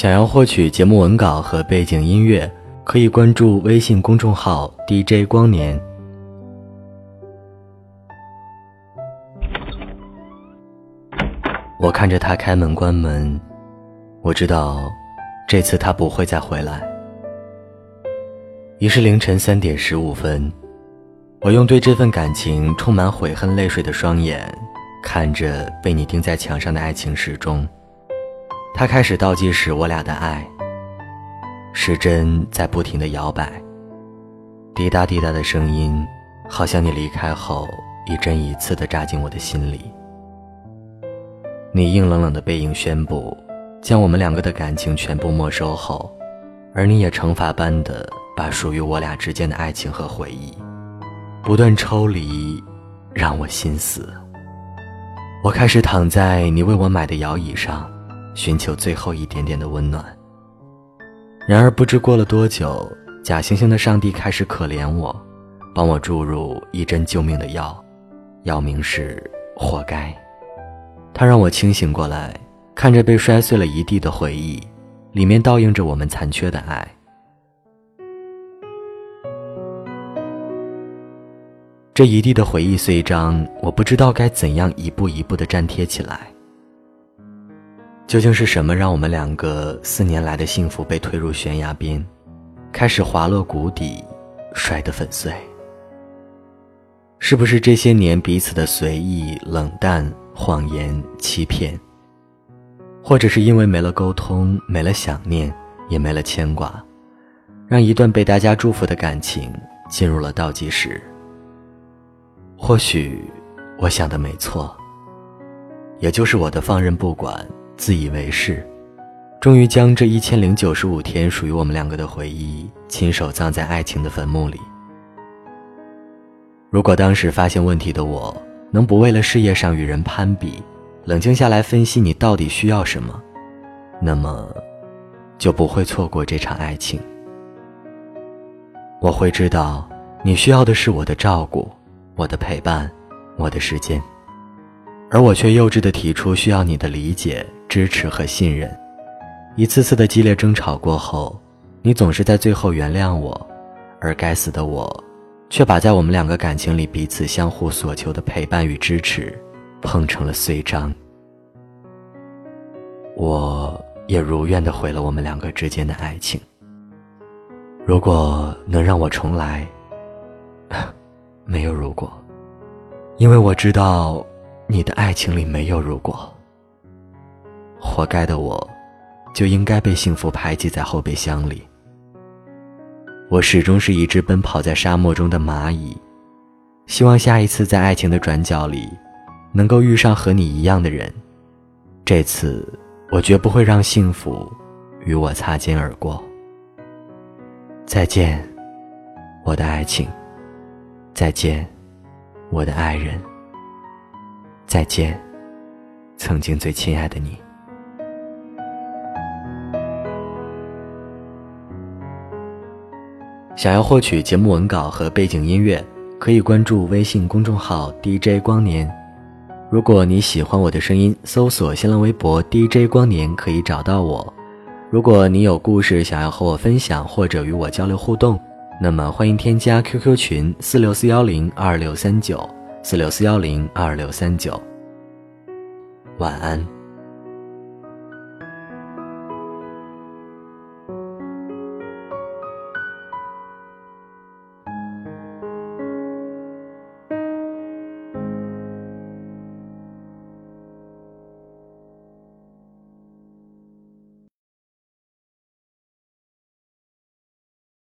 想要获取节目文稿和背景音乐，可以关注微信公众号 DJ 光年。我看着他开门关门，我知道，这次他不会再回来。已是凌晨三点十五分，我用对这份感情充满悔恨泪水的双眼，看着被你钉在墙上的爱情时钟。他开始倒计时我俩的爱。时针在不停的摇摆，滴答滴答的声音，好像你离开后一针一刺的扎进我的心里。你硬冷冷的背影宣布，将我们两个的感情全部没收后，而你也惩罚般的。把属于我俩之间的爱情和回忆，不断抽离，让我心死。我开始躺在你为我买的摇椅上，寻求最后一点点的温暖。然而不知过了多久，假惺惺的上帝开始可怜我，帮我注入一针救命的药，药名是“活该”。他让我清醒过来，看着被摔碎了一地的回忆，里面倒映着我们残缺的爱。这一地的回忆碎章，我不知道该怎样一步一步的粘贴起来。究竟是什么让我们两个四年来的幸福被推入悬崖边，开始滑落谷底，摔得粉碎？是不是这些年彼此的随意、冷淡、谎言、欺骗，或者是因为没了沟通、没了想念、也没了牵挂，让一段被大家祝福的感情进入了倒计时？或许，我想的没错。也就是我的放任不管、自以为是，终于将这一千零九十五天属于我们两个的回忆，亲手葬在爱情的坟墓里。如果当时发现问题的我，能不为了事业上与人攀比，冷静下来分析你到底需要什么，那么，就不会错过这场爱情。我会知道，你需要的是我的照顾。我的陪伴，我的时间，而我却幼稚的提出需要你的理解、支持和信任。一次次的激烈争吵过后，你总是在最后原谅我，而该死的我，却把在我们两个感情里彼此相互所求的陪伴与支持，碰成了碎章。我也如愿的毁了我们两个之间的爱情。如果能让我重来。没有如果，因为我知道，你的爱情里没有如果。活该的我，就应该被幸福排挤在后备箱里。我始终是一只奔跑在沙漠中的蚂蚁，希望下一次在爱情的转角里，能够遇上和你一样的人。这次，我绝不会让幸福与我擦肩而过。再见，我的爱情。再见，我的爱人。再见，曾经最亲爱的你。想要获取节目文稿和背景音乐，可以关注微信公众号 DJ 光年。如果你喜欢我的声音，搜索新浪微博 DJ 光年可以找到我。如果你有故事想要和我分享，或者与我交流互动。那么，欢迎添加 QQ 群四六四幺零二六三九四六四幺零二六三九。晚安。